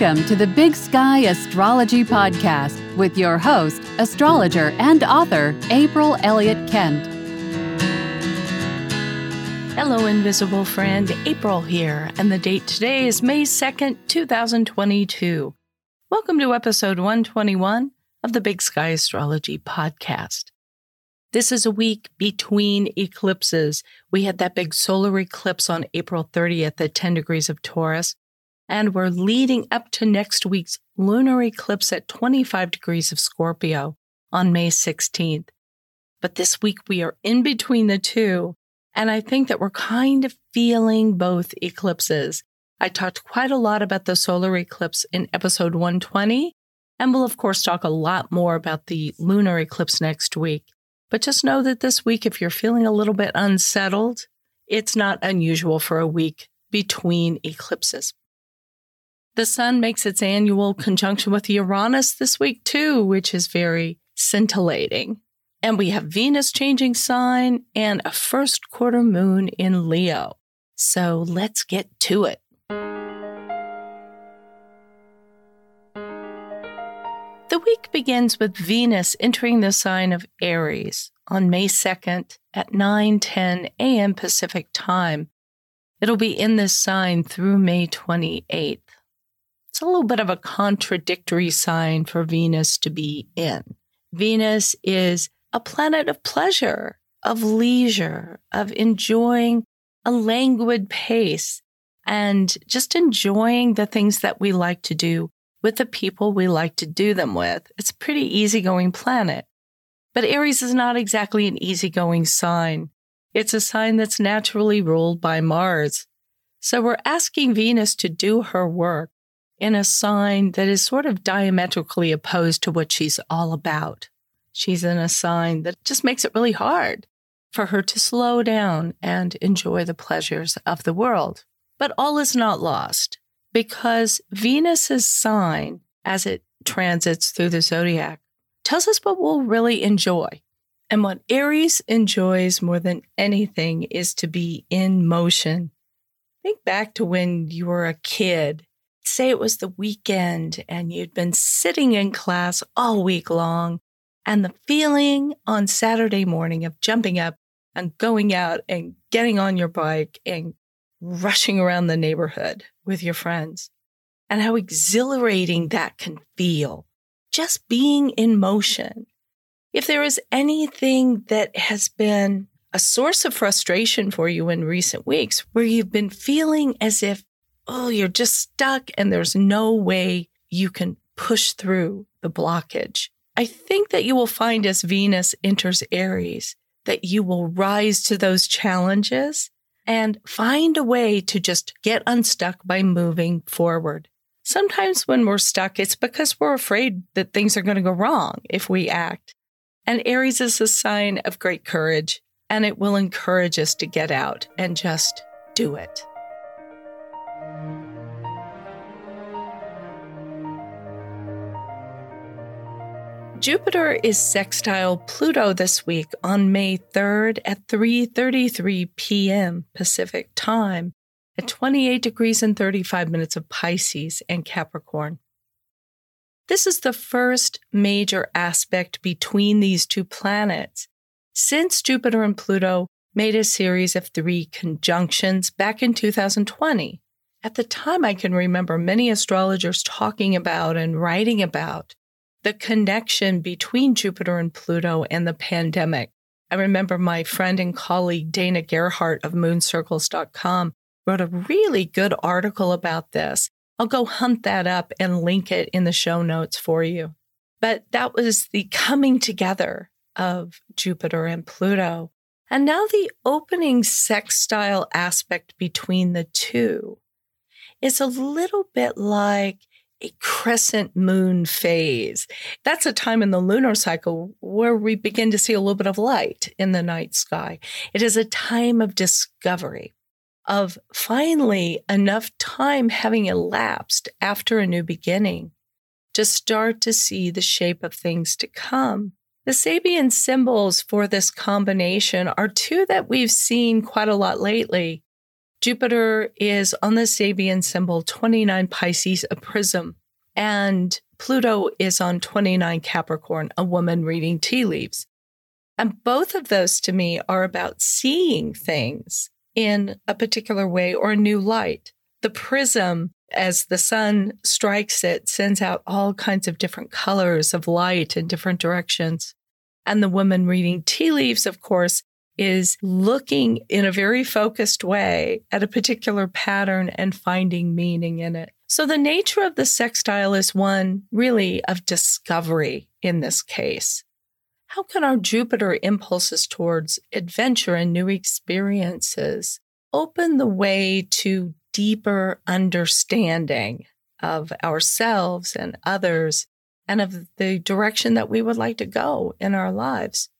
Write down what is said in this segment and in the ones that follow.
Welcome to the Big Sky Astrology Podcast with your host, astrologer, and author, April Elliott Kent. Hello, invisible friend. April here, and the date today is May 2nd, 2022. Welcome to episode 121 of the Big Sky Astrology Podcast. This is a week between eclipses. We had that big solar eclipse on April 30th at 10 degrees of Taurus, and we're leading up to next week's lunar eclipse at 25 degrees of Scorpio on May 16th. But this week we are in between the two, and I think that we're kind of feeling both eclipses. I talked quite a lot about the solar eclipse in episode 120, and we'll, of course, talk a lot more about the lunar eclipse next week. But just know that this week, if you're feeling a little bit unsettled, it's not unusual for a week between eclipses. The sun makes its annual conjunction with Uranus this week, too, which is very scintillating. And we have Venus changing sign and a first quarter moon in Leo. So let's get to it. The week begins with Venus entering the sign of Aries on May 2nd at 9:10 a.m. Pacific Time. It'll be in this sign through May 28th. It's a little bit of a contradictory sign for Venus to be in. Venus is a planet of pleasure, of leisure, of enjoying a languid pace and just enjoying the things that we like to do with the people we like to do them with. It's a pretty easygoing planet. But Aries is not exactly an easygoing sign. It's a sign that's naturally ruled by Mars. So we're asking Venus to do her work in a sign that is sort of diametrically opposed to what she's all about. She's in a sign that just makes it really hard for her to slow down and enjoy the pleasures of the world. But all is not lost because Venus's sign, as it transits through the zodiac, tells us what we'll really enjoy. And what Aries enjoys more than anything is to be in motion. Think back to when you were a kid. Say it was the weekend and you'd been sitting in class all week long, and the feeling on Saturday morning of jumping up and going out and getting on your bike and rushing around the neighborhood with your friends and how exhilarating that can feel. Just being in motion. If there is anything that has been a source of frustration for you in recent weeks where you've been feeling as if, oh, you're just stuck and there's no way you can push through the blockage. I think that you will find as Venus enters Aries that you will rise to those challenges and find a way to just get unstuck by moving forward. Sometimes when we're stuck, it's because we're afraid that things are going to go wrong if we act. And Aries is a sign of great courage, and it will encourage us to get out and just do it. Jupiter is sextile Pluto this week on May 3rd at 3:33 p.m. Pacific Time at 28 degrees and 35 minutes of Pisces and Capricorn. This is the first major aspect between these two planets since Jupiter and Pluto made a series of three conjunctions back in 2020. At the time, I can remember many astrologers talking about and writing about the connection between Jupiter and Pluto and the pandemic. I remember my friend and colleague Dana Gerhardt of mooncircles.com wrote a really good article about this. I'll go hunt that up and link it in the show notes for you. But that was the coming together of Jupiter and Pluto. And now the opening sextile aspect between the two is a little bit like a crescent moon phase. That's a time in the lunar cycle where we begin to see a little bit of light in the night sky. It is a time of discovery, of finally enough time having elapsed after a new beginning to start to see the shape of things to come. The Sabian symbols for this combination are two that we've seen quite a lot lately Jupiter is on the Sabian symbol 29 Pisces, a prism, and Pluto is on 29 Capricorn, a woman reading tea leaves. And both of those to me are about seeing things in a particular way or a new light. The prism, as the sun strikes it, sends out all kinds of different colors of light in different directions. And the woman reading tea leaves, of course, is looking in a very focused way at a particular pattern and finding meaning in it. So the nature of the sextile is one really of discovery in this case. How can our Jupiter impulses towards adventure and new experiences open the way to deeper understanding of ourselves and others and of the direction that we would like to go in our lives?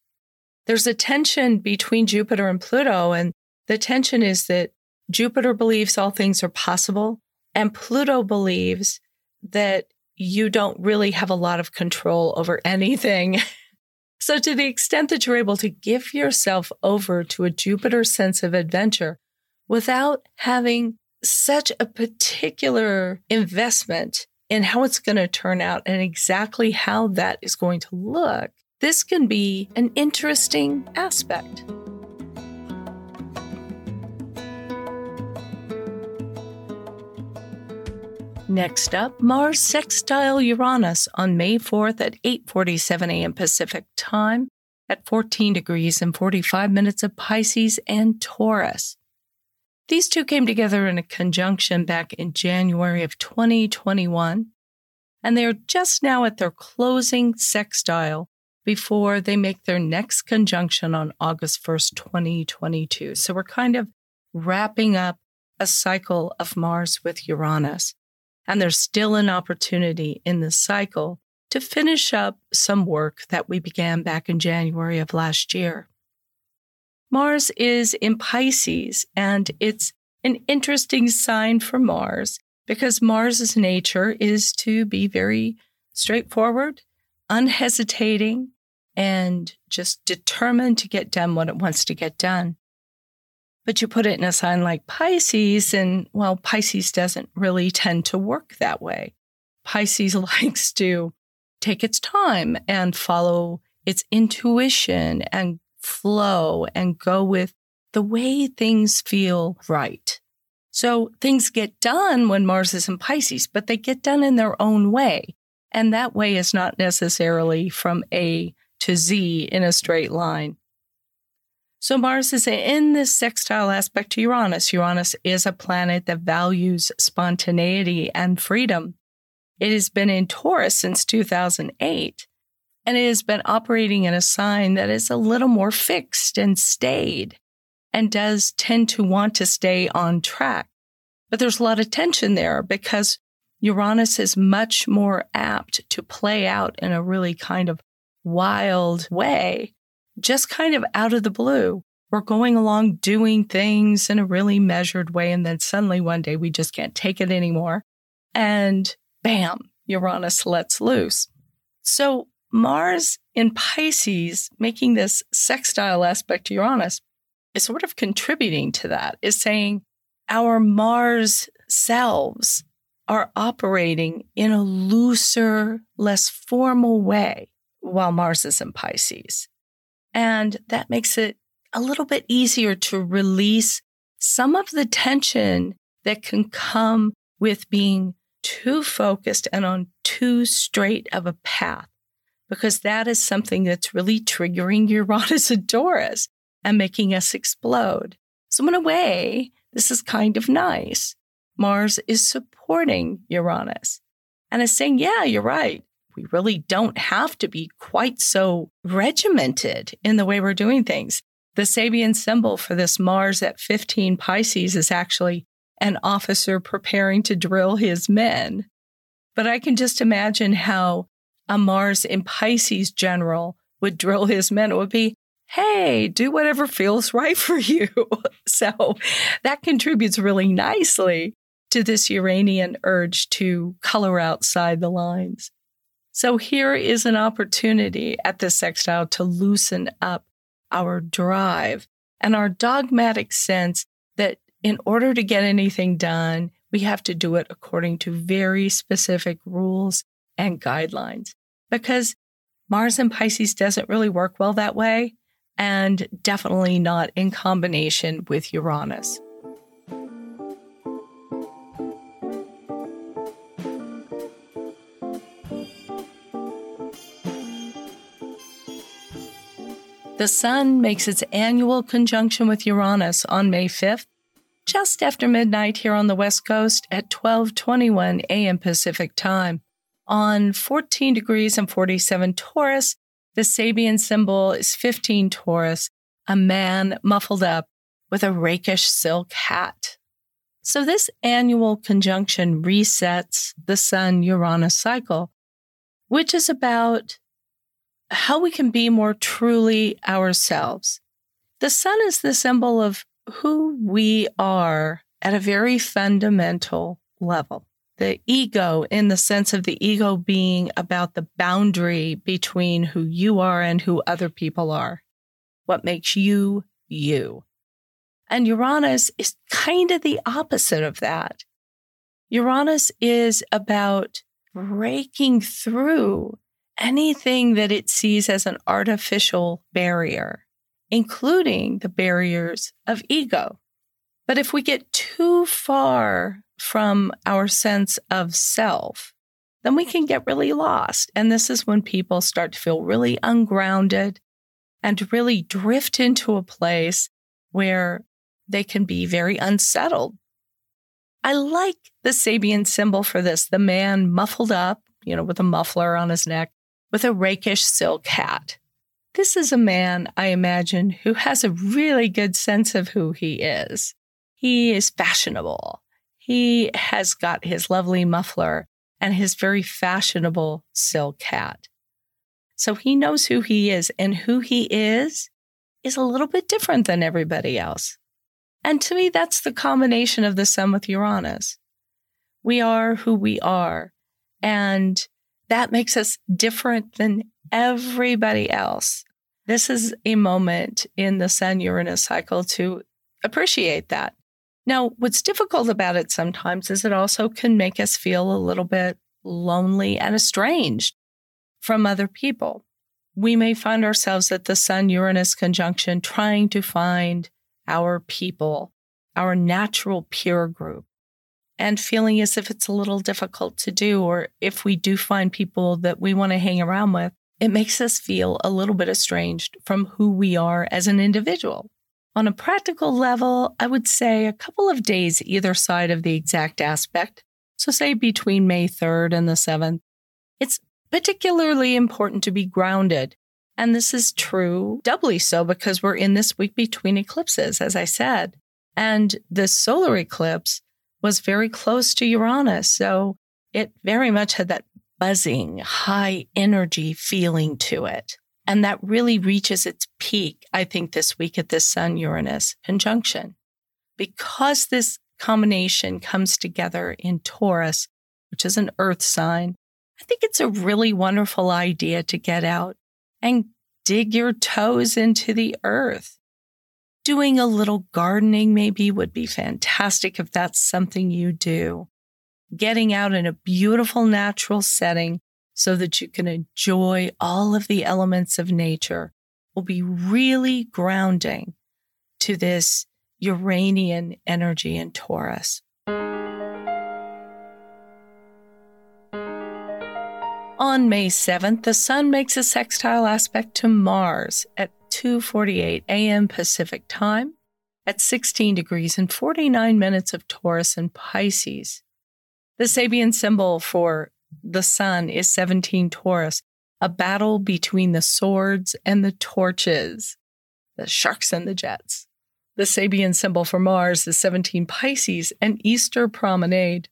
There's a tension between Jupiter and Pluto. And the tension is that Jupiter believes all things are possible, and Pluto believes that you don't really have a lot of control over anything. so, to the extent that you're able to give yourself over to a Jupiter sense of adventure without having such a particular investment in how it's going to turn out and exactly how that is going to look, this can be an interesting aspect. Next up, Mars sextile Uranus on May 4th at 8:47 a.m. Pacific Time at 14 degrees and 45 minutes of Pisces and Taurus. These two came together in a conjunction back in January of 2021, and they are just now at their closing sextile before they make their next conjunction on August 1st, 2022. So we're kind of wrapping up a cycle of Mars with Uranus. And there's still an opportunity in this cycle to finish up some work that we began back in January of last year. Mars is in Pisces, and it's an interesting sign for Mars because Mars's nature is to be very straightforward unhesitating, and just determined to get done what it wants to get done. But you put it in a sign like Pisces, and well, Pisces doesn't really tend to work that way. Pisces likes to take its time and follow its intuition and flow and go with the way things feel right. So things get done when Mars is in Pisces, but they get done in their own way. And that way is not necessarily from A to Z in a straight line. So Mars is in this sextile aspect to Uranus. Uranus is a planet that values spontaneity and freedom. It has been in Taurus since 2008, and it has been operating in a sign that is a little more fixed and staid and does tend to want to stay on track. But there's a lot of tension there because Uranus is much more apt to play out in a really kind of wild way, just kind of out of the blue. We're going along doing things in a really measured way. And then suddenly one day we just can't take it anymore. And bam, Uranus lets loose. So Mars in Pisces, making this sextile aspect to Uranus, is sort of contributing to that, is saying our Mars selves are operating in a looser, less formal way while Mars is in Pisces. And that makes it a little bit easier to release some of the tension that can come with being too focused and on too straight of a path, because that is something that's really triggering Uranus and Taurus and making us explode. So, in a way, this is kind of nice Mars is supporting Uranus and is saying, yeah, you're right. We really don't have to be quite so regimented in the way we're doing things. The Sabian symbol for this Mars at 15 Pisces is actually an officer preparing to drill his men. But I can just imagine how a Mars in Pisces general would drill his men. It would be, hey, do whatever feels right for you. so that contributes really nicely to this Uranian urge to color outside the lines. So here is an opportunity at this sextile to loosen up our drive and our dogmatic sense that in order to get anything done, we have to do it according to very specific rules and guidelines because Mars and Pisces doesn't really work well that way and definitely not in combination with Uranus. The Sun makes its annual conjunction with Uranus on May 5th, just after midnight here on the West Coast at 12:21 a.m. Pacific Time. On 14 degrees and 47 Taurus, the Sabian symbol is 15 Taurus, a man muffled up with a rakish silk hat. So this annual conjunction resets the Sun Uranus cycle, which is about how we can be more truly ourselves. The sun is the symbol of who we are at a very fundamental level. The ego, in the sense of the ego being about the boundary between who you are and who other people are, what makes you you. And Uranus is kind of the opposite of that. Uranus is about breaking through anything that it sees as an artificial barrier, including the barriers of ego. But if we get too far from our sense of self, then we can get really lost. And this is when people start to feel really ungrounded and really drift into a place where they can be very unsettled. I like the Sabian symbol for this the man muffled up, you know, with a muffler on his neck, with a rakish silk hat. This is a man, I imagine, who has a really good sense of who he is. He is fashionable. He has got his lovely muffler and his very fashionable silk hat. So he knows who he is, and who he is is a little bit different than everybody else. And to me, that's the combination of the sun with Uranus. We are who we are. And that makes us different than everybody else. This is a moment in the Sun Uranus cycle to appreciate that. Now, what's difficult about it sometimes is it also can make us feel a little bit lonely and estranged from other people. We may find ourselves at the Sun Uranus conjunction trying to find our people, our natural peer group and feeling as if it's a little difficult to do, or if we do find people that we want to hang around with, it makes us feel a little bit estranged from who we are as an individual. On a practical level, I would say a couple of days either side of the exact aspect, so say between May 3rd and the 7th, it's particularly important to be grounded. And this is true doubly so because we're in this week between eclipses, as I said. And the solar eclipse was very close to Uranus. So it very much had that buzzing, high energy feeling to it. And that really reaches its peak, I think, this week at this Sun Uranus conjunction. Because this combination comes together in Taurus, which is an earth sign, I think it's a really wonderful idea to get out and dig your toes into the earth doing a little gardening maybe would be fantastic if that's something you do. Getting out in a beautiful natural setting so that you can enjoy all of the elements of nature will be really grounding to this Uranian energy in Taurus. On May 7th, the Sun makes a sextile aspect to Mars at 2:48 a.m. Pacific Time at 16 degrees and 49 minutes of Taurus and Pisces. The Sabian symbol for the sun is 17 Taurus, a battle between the swords and the torches, the sharks and the jets. The Sabian symbol for Mars is 17 Pisces, an Easter promenade.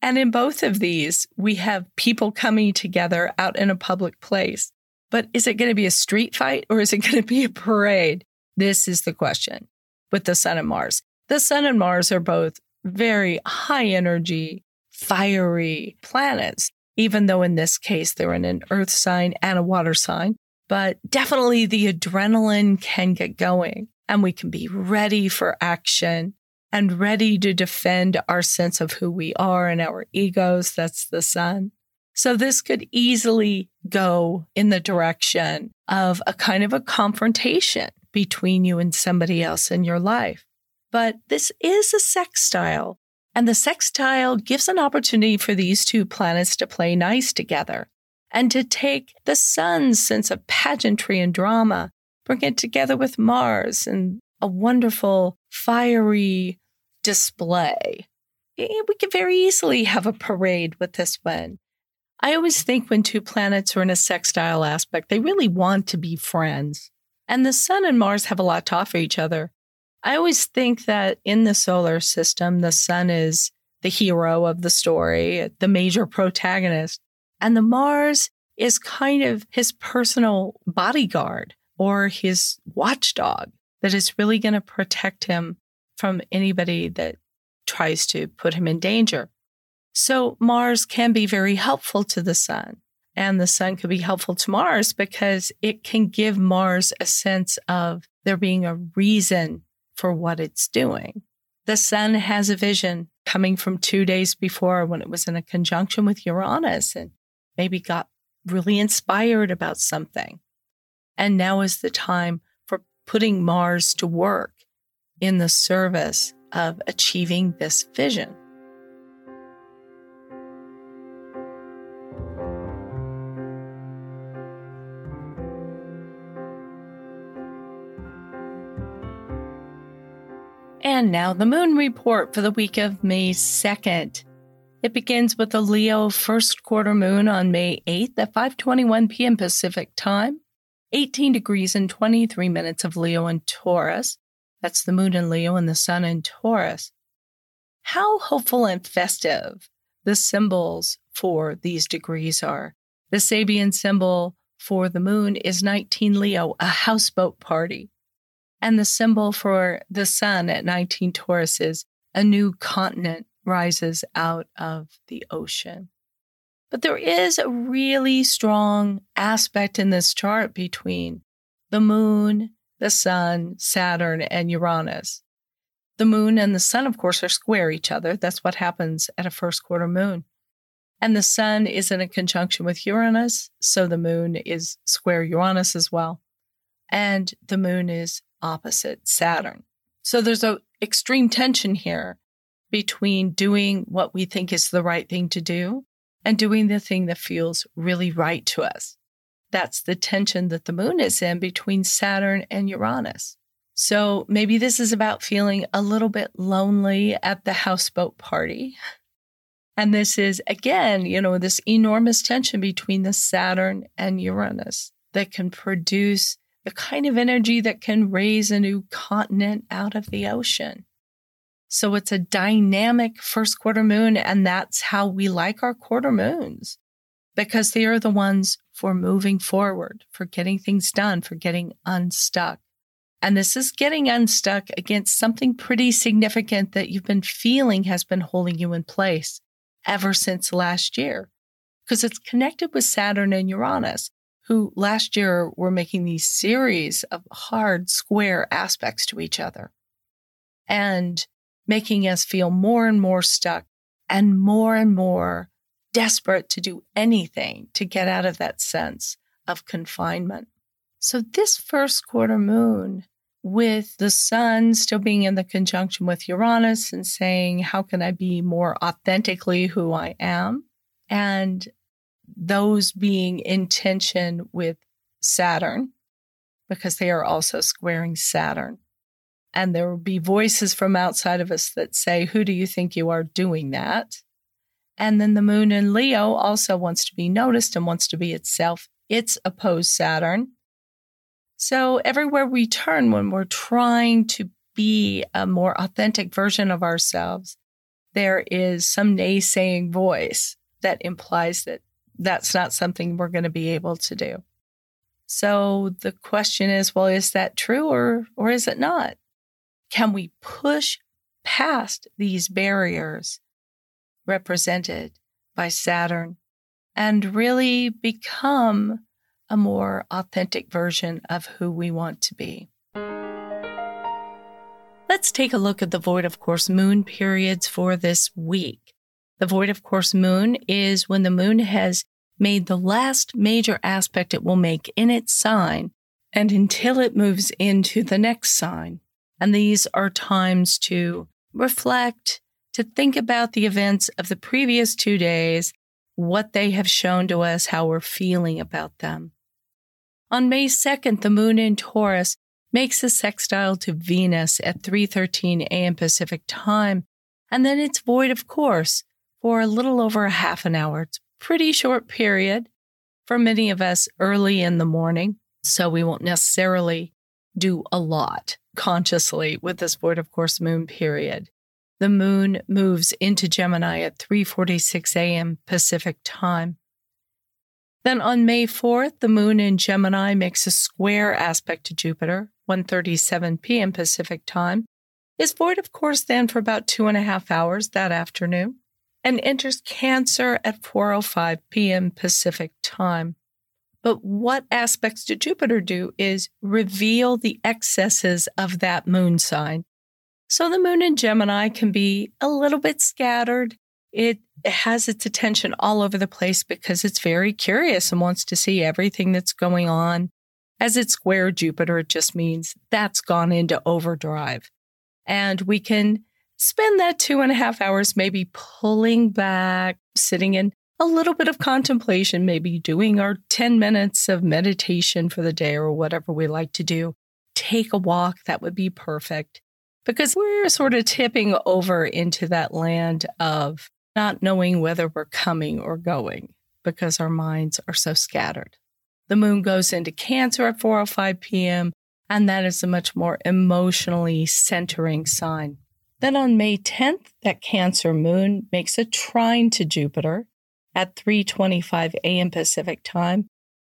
And in both of these, we have people coming together out in a public place. But is it going to be a street fight or is it going to be a parade? This is the question with the Sun and Mars. The Sun and Mars are both very high energy, fiery planets, even though in this case they're in an earth sign and a water sign. But definitely the adrenaline can get going and we can be ready for action and ready to defend our sense of who we are and our egos. That's the sun. So this could easily go in the direction of a kind of a confrontation between you and somebody else in your life. But this is a sextile, and the sextile gives an opportunity for these two planets to play nice together and to take the sun's sense of pageantry and drama, bring it together with Mars and a wonderful fiery display. We could very easily have a parade with this one. I always think when two planets are in a sextile aspect, they really want to be friends. And the sun and Mars have a lot to offer each other. I always think that in the solar system, the sun is the hero of the story, the major protagonist, and the Mars is kind of his personal bodyguard or his watchdog that is really going to protect him from anybody that tries to put him in danger. So Mars can be very helpful to the sun. And the sun could be helpful to Mars because it can give Mars a sense of there being a reason for what it's doing. The sun has a vision coming from two days before when it was in a conjunction with Uranus and maybe got really inspired about something. And now is the time for putting Mars to work in the service of achieving this vision. And now the moon report for the week of May 2nd. It begins with a Leo first quarter moon on May 8th at 5:21 p.m. Pacific Time. 18 degrees and 23 minutes of Leo and Taurus. That's the moon in Leo and the sun in Taurus. How hopeful and festive the symbols for these degrees are. The Sabian symbol for the moon is 19 Leo, a houseboat party. And the symbol for the sun at 19 Taurus is a new continent rises out of the ocean. But there is a really strong aspect in this chart between the moon, the sun, Saturn, and Uranus. The moon and the sun, of course, are square each other. That's what happens at a first quarter moon. And the sun is in a conjunction with Uranus, so the moon is square Uranus as well. And the moon is opposite Saturn. So there's a extreme tension here between doing what we think is the right thing to do and doing the thing that feels really right to us. That's the tension that the moon is in between Saturn and Uranus. So maybe this is about feeling a little bit lonely at the houseboat party. And this is, again, you know, this enormous tension between the Saturn and Uranus that can produce the kind of energy that can raise a new continent out of the ocean. So it's a dynamic first quarter moon. And that's how we like our quarter moons because they are the ones for moving forward, for getting things done, for getting unstuck. And this is getting unstuck against something pretty significant that you've been feeling has been holding you in place ever since last year, because it's connected with Saturn and Uranus who last year were making these series of hard square aspects to each other and making us feel more and more stuck and more and more desperate to do anything to get out of that sense of confinement. So, this first quarter moon, with the sun still being in the conjunction with Uranus and saying, How can I be more authentically who I am? And those being in tension with Saturn, because they are also squaring Saturn. And there will be voices from outside of us that say, Who do you think you are doing that? And then the moon in Leo also wants to be noticed and wants to be itself. It's opposed Saturn. So everywhere we turn when we're trying to be a more authentic version of ourselves, there is some naysaying voice that implies that that's not something we're going to be able to do. So the question is, well, is that true or, or is it not? Can we push past these barriers represented by Saturn and really become a more authentic version of who we want to be? let's take a look at the void of course moon periods for this week. The void of course moon is when the moon has made the last major aspect it will make in its sign and until it moves into the next sign. And these are times to reflect, to think about the events of the previous two days, what they have shown to us, how we're feeling about them. On May 2nd, the moon in Taurus makes a sextile to Venus at 3:13 a.m. Pacific time, and then it's void of course for a little over a half an hour. It's a pretty short period for many of us early in the morning, so we won't necessarily do a lot consciously with this void of course moon period. The moon moves into Gemini at 3:46 a.m. Pacific time. Then on May 4th, the moon in Gemini makes a square aspect to Jupiter, 1:37 p.m. Pacific time. Is void of course then for about two and a half hours that afternoon, and enters Cancer at 4:05 p.m. Pacific time. But what aspects to Jupiter do is reveal the excesses of that moon sign. So the moon in Gemini can be a little bit scattered. It has its attention all over the place because it's very curious and wants to see everything that's going on. As it square Jupiter, it just means that's gone into overdrive. And we can spend that two and a half hours maybe pulling back, sitting in a little bit of contemplation, maybe doing our 10 minutes of meditation for the day or whatever we like to do. Take a walk, that would be perfect because we're sort of tipping over into that land of not knowing whether we're coming or going because our minds are so scattered. The moon goes into Cancer at 4:05 p.m., and that is a much more emotionally centering sign. Then on May 10th, that Cancer moon makes a trine to Jupiter at 3:25 a.m. Pacific time,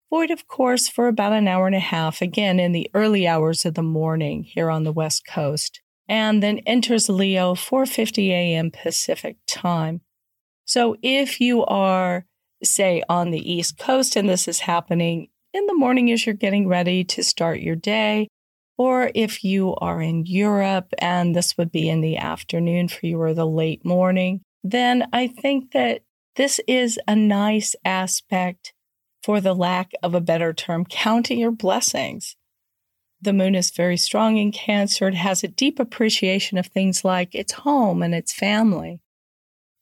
void of course for about an hour and a half again in the early hours of the morning here on the west coast and then enters Leo 4:50 a.m. Pacific time. So if you are say on the east coast and this is happening in the morning as you're getting ready to start your day or if you are in Europe and this would be in the afternoon for you or the late morning, then I think that this is a nice aspect, for the lack of a better term, counting your blessings. The moon is very strong in Cancer. It has a deep appreciation of things like its home and its family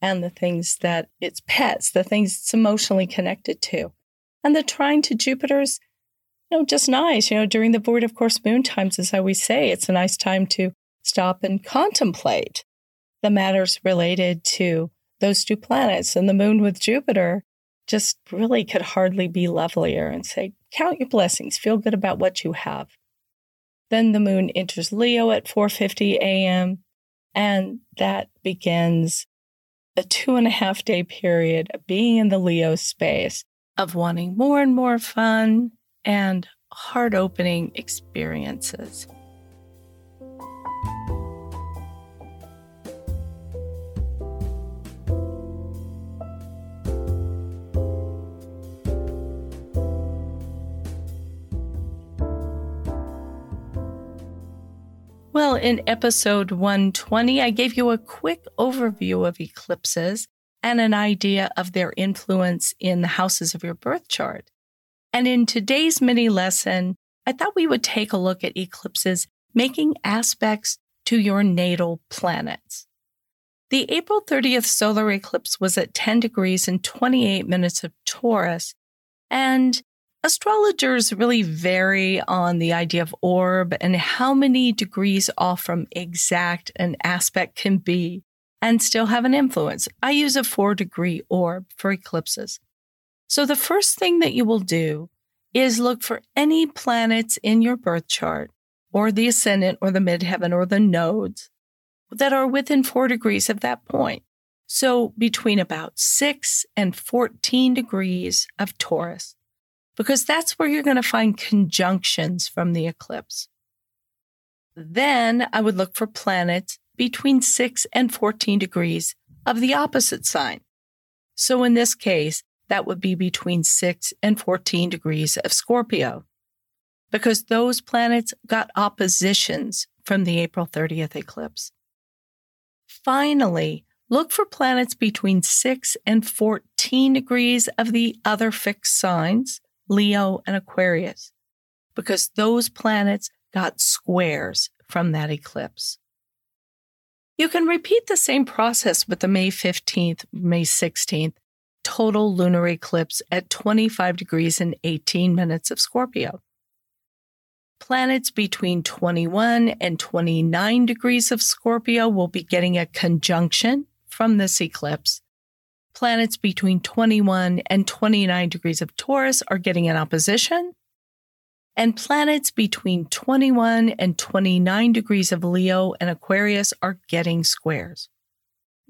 and the things that its pets, the things it's emotionally connected to. And the trine to Jupiter's, you know, just nice. You know, during the void of course moon times, as I always say, it's a nice time to stop and contemplate the matters related to those two planets and the moon with Jupiter just really could hardly be lovelier and say, count your blessings, feel good about what you have. Then the moon enters Leo at 4:50 a.m. and that begins a two and a half day period of being in the Leo space of wanting more and more fun and heart opening experiences. Well, in episode 120, I gave you a quick overview of eclipses and an idea of their influence in the houses of your birth chart. And in today's mini lesson, I thought we would take a look at eclipses making aspects to your natal planets. The April 30th solar eclipse was at 10 degrees and 28 minutes of Taurus, and Astrologers really vary on the idea of orb and how many degrees off from exact an aspect can be and still have an influence. I use a four degree orb for eclipses. So the first thing that you will do is look for any planets in your birth chart or the ascendant or the midheaven or the nodes that are within four degrees of that point. So between about six and 14 degrees of Taurus because that's where you're going to find conjunctions from the eclipse. Then I would look for planets between 6 and 14 degrees of the opposite sign. So in this case, that would be between 6 and 14 degrees of Scorpio, because those planets got oppositions from the April 30th eclipse. Finally, look for planets between 6 and 14 degrees of the other fixed signs, Leo and Aquarius, because those planets got squares from that eclipse. You can repeat the same process with the May 15th, May 16th total lunar eclipse at 25 degrees and 18 minutes of Scorpio. Planets between 21 and 29 degrees of Scorpio will be getting a conjunction from this eclipse. Planets between 21 and 29 degrees of Taurus are getting an opposition and planets between 21 and 29 degrees of Leo and Aquarius are getting squares.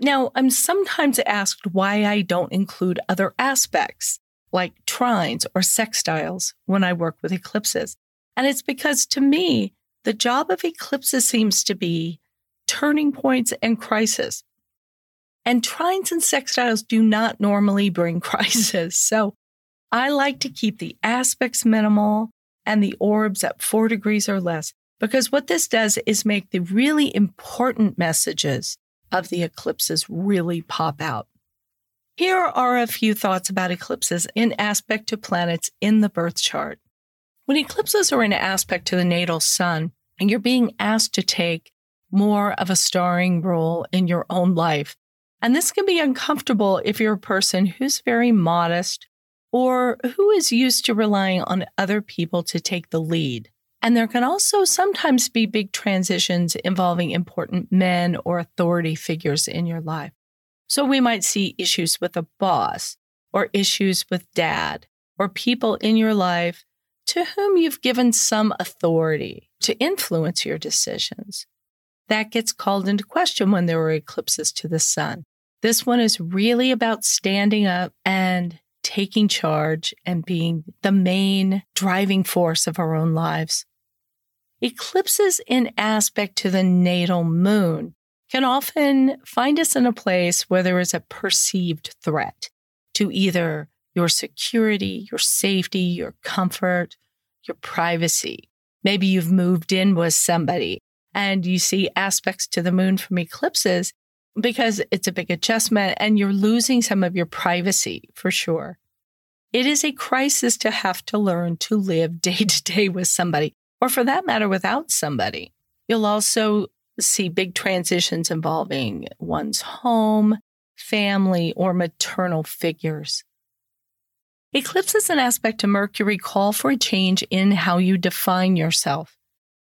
Now, I'm sometimes asked why I don't include other aspects like trines or sextiles when I work with eclipses. And it's because to me, the job of eclipses seems to be turning points and crisis. And trines and sextiles do not normally bring crisis. So I like to keep the aspects minimal and the orbs at four degrees or less, because what this does is make the really important messages of the eclipses really pop out. Here are a few thoughts about eclipses in aspect to planets in the birth chart. When eclipses are in aspect to the natal sun, and you're being asked to take more of a starring role in your own life. And this can be uncomfortable if you're a person who's very modest or who is used to relying on other people to take the lead. And there can also sometimes be big transitions involving important men or authority figures in your life. So we might see issues with a boss or issues with dad or people in your life to whom you've given some authority to influence your decisions. That gets called into question when there are eclipses to the sun. This one is really about standing up and taking charge and being the main driving force of our own lives. Eclipses in aspect to the natal moon can often find us in a place where there is a perceived threat to either your security, your safety, your comfort, your privacy. Maybe you've moved in with somebody and you see aspects to the moon from eclipses because it's a big adjustment and you're losing some of your privacy for sure. It is a crisis to have to learn to live day to day with somebody, or for that matter, without somebody. You'll also see big transitions involving one's home, family, or maternal figures. Eclipses and aspect to Mercury call for a change in how you define yourself.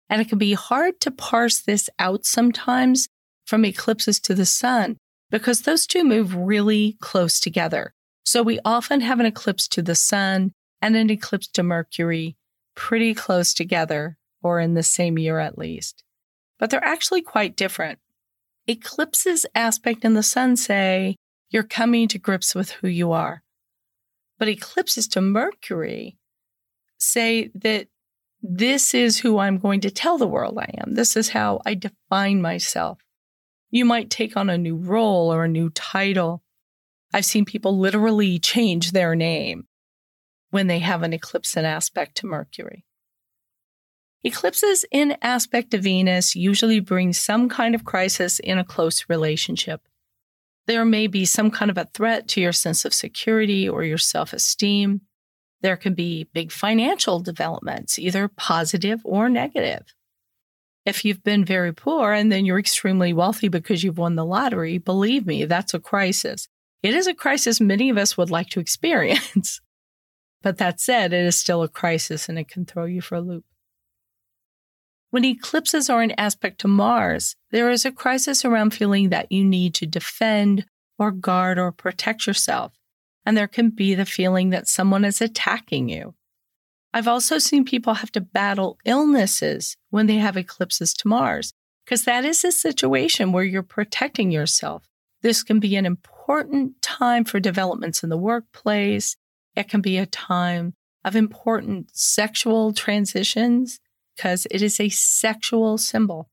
And it can be hard to parse this out sometimes from eclipses to the sun because those two move really close together. So we often have an eclipse to the sun and an eclipse to Mercury pretty close together or in the same year at least. But they're actually quite different. Eclipses aspect in the sun say you're coming to grips with who you are. But eclipses to Mercury say that this is who I'm going to tell the world I am. This is how I define myself. You might take on a new role or a new title. I've seen people literally change their name when they have an eclipse in aspect to Mercury. Eclipses in aspect to Venus usually bring some kind of crisis in a close relationship. There may be some kind of a threat to your sense of security or your self esteem. There can be big financial developments, either positive or negative. If you've been very poor and then you're extremely wealthy because you've won the lottery, believe me, that's a crisis. It is a crisis many of us would like to experience. But that said, it is still a crisis and it can throw you for a loop. When eclipses are in aspect to Mars, there is a crisis around feeling that you need to defend or guard or protect yourself. And there can be the feeling that someone is attacking you. I've also seen people have to battle illnesses when they have eclipses to Mars, because that is a situation where you're protecting yourself. This can be an important time for developments in the workplace. It can be a time of important sexual transitions because it is a sexual symbol.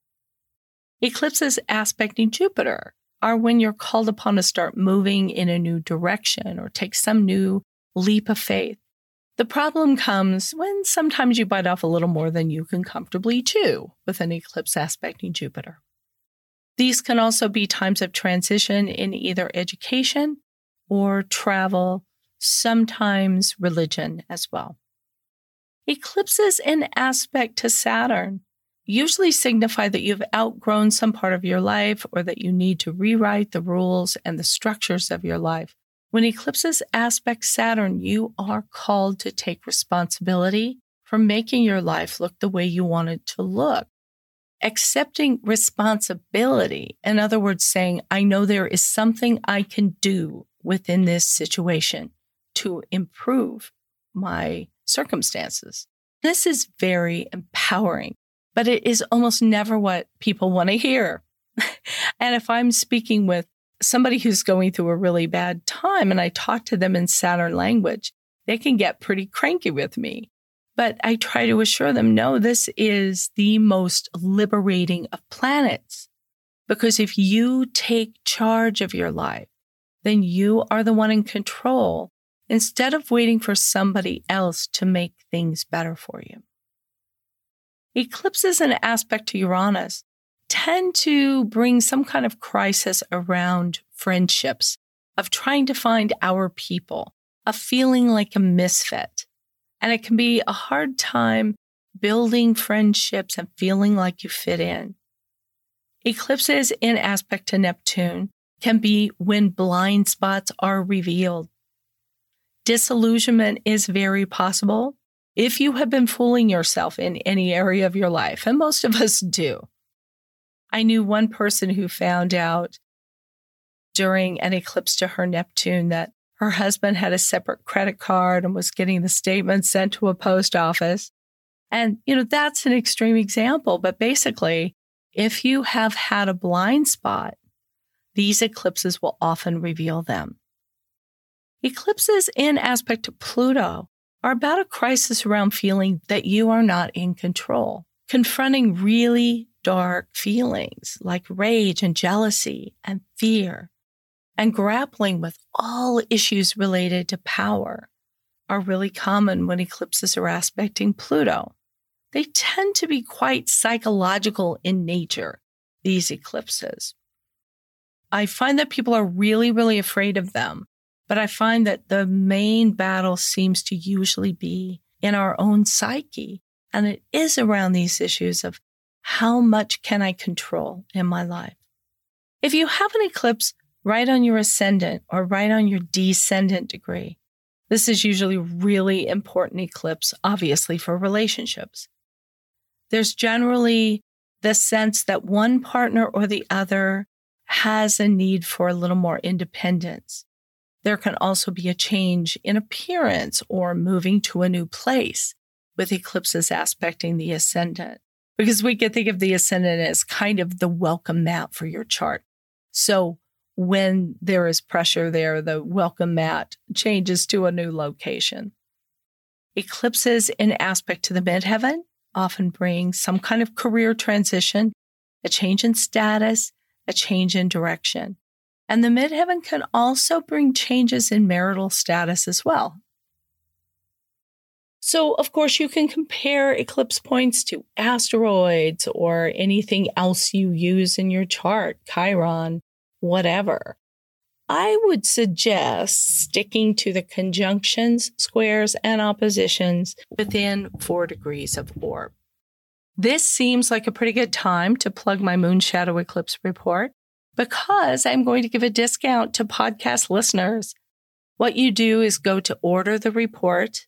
Eclipses aspecting Jupiter are when you're called upon to start moving in a new direction or take some new leap of faith. The problem comes when sometimes you bite off a little more than you can comfortably chew with an eclipse aspecting Jupiter. These can also be times of transition in either education or travel, sometimes religion as well. Eclipses in aspect to Saturn usually signify that you've outgrown some part of your life or that you need to rewrite the rules and the structures of your life. When eclipses aspect Saturn, you are called to take responsibility for making your life look the way you want it to look. Accepting responsibility, in other words, saying, I know there is something I can do within this situation to improve my circumstances. This is very empowering, but it is almost never what people want to hear. and if I'm speaking with somebody who's going through a really bad time and I talk to them in Saturn language, they can get pretty cranky with me. But I try to assure them, no, this is the most liberating of planets. Because if you take charge of your life, then you are the one in control instead of waiting for somebody else to make things better for you. Eclipses an aspect to Uranus tend to bring some kind of crisis around friendships, of trying to find our people, of feeling like a misfit. And it can be a hard time building friendships and feeling like you fit in. Eclipses in aspect to Neptune can be when blind spots are revealed. Disillusionment is very possible if you have been fooling yourself in any area of your life, and most of us do. I knew one person who found out during an eclipse to her Neptune that her husband had a separate credit card and was getting the statement sent to a post office. And, you know, that's an extreme example. But basically, if you have had a blind spot, these eclipses will often reveal them. Eclipses in aspect to Pluto are about a crisis around feeling that you are not in control, confronting really dark feelings like rage and jealousy and fear, and grappling with all issues related to power are really common when eclipses are aspecting Pluto. They tend to be quite psychological in nature, these eclipses. I find that people are really, really afraid of them, but I find that the main battle seems to usually be in our own psyche. And it is around these issues of how much can I control in my life? If you have an eclipse right on your ascendant or right on your descendant degree, this is usually really important eclipse, obviously for relationships. There's generally the sense that one partner or the other has a need for a little more independence. There can also be a change in appearance or moving to a new place with eclipses aspecting the ascendant because we can think of the ascendant as kind of the welcome mat for your chart. So when there is pressure there, the welcome mat changes to a new location. Eclipses in aspect to the midheaven often bring some kind of career transition, a change in status, a change in direction. And the midheaven can also bring changes in marital status as well. So, of course, you can compare eclipse points to asteroids or anything else you use in your chart, Chiron, whatever. I would suggest sticking to the conjunctions, squares, and oppositions within four degrees of orb. This seems like a pretty good time to plug my moon shadow eclipse report because I'm going to give a discount to podcast listeners. What you do is go to order the report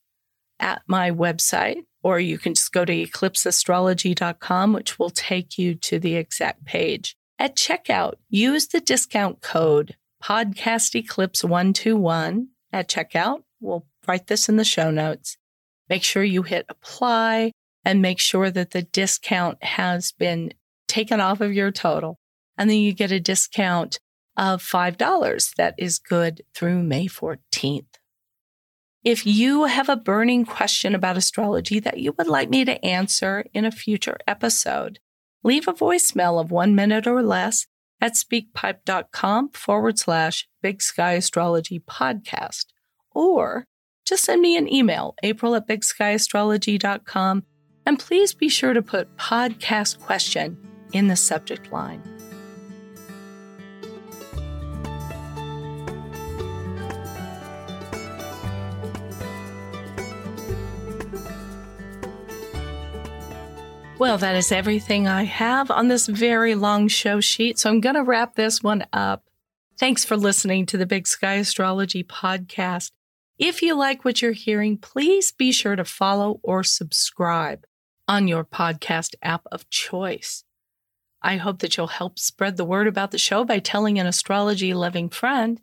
at my website, or you can just go to eclipseastrology.com, which will take you to the exact page. At checkout, use the discount code podcasteclipse121 at checkout. We'll write this in the show notes. Make sure you hit apply and make sure that the discount has been taken off of your total. And then you get a discount of $5 that is good through May 14th. If you have a burning question about astrology that you would like me to answer in a future episode, leave a voicemail of one minute or less at speakpipe.com forward slash big sky astrology podcast, or just send me an email, april at bigsky.astrology.com, and please be sure to put podcast question in the subject line. Well, that is everything I have on this very long show sheet. So I'm going to wrap this one up. Thanks for listening to the Big Sky Astrology podcast. If you like what you're hearing, please be sure to follow or subscribe on your podcast app of choice. I hope that you'll help spread the word about the show by telling an astrology loving friend.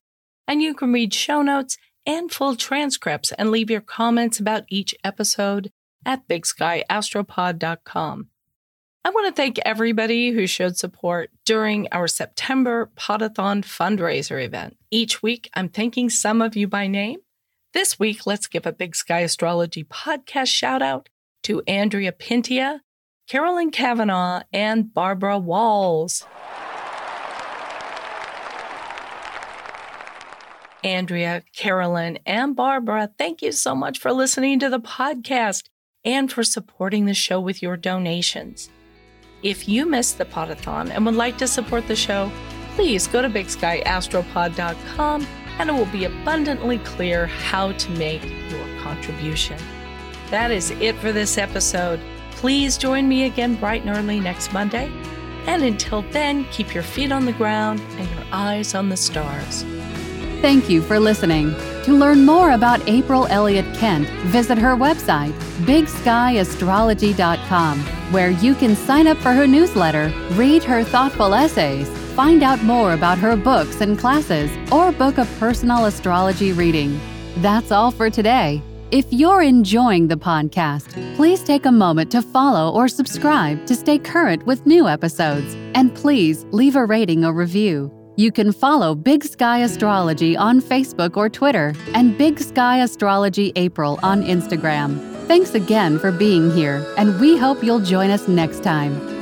And you can read show notes and full transcripts and leave your comments about each episode at bigskyastropod.com. I want to thank everybody who showed support during our September Podathon fundraiser event. Each week, I'm thanking some of you by name. This week, let's give a Big Sky Astrology podcast shout out to Andrea Pintia, Carolyn Kavanaugh, and Barbara Walls. Andrea, Carolyn, and Barbara, thank you so much for listening to the podcast and for supporting the show with your donations. If you missed the Podathon and would like to support the show, please go to bigskyastropod.com and it will be abundantly clear how to make your contribution. That is it for this episode. Please join me again bright and early next Monday. And until then, keep your feet on the ground and your eyes on the stars. Thank you for listening. To learn more about April Elliott Kent, visit her website, bigskyAstrology.com, where you can sign up for her newsletter, read her thoughtful essays, find out more about her books and classes, or book a personal astrology reading. That's all for today. If you're enjoying the podcast, please take a moment to follow or subscribe to stay current with new episodes. And please leave a rating or review. You can follow Big Sky Astrology on Facebook or Twitter and Big Sky Astrology April on Instagram. Thanks again for being here, and we hope you'll join us next time.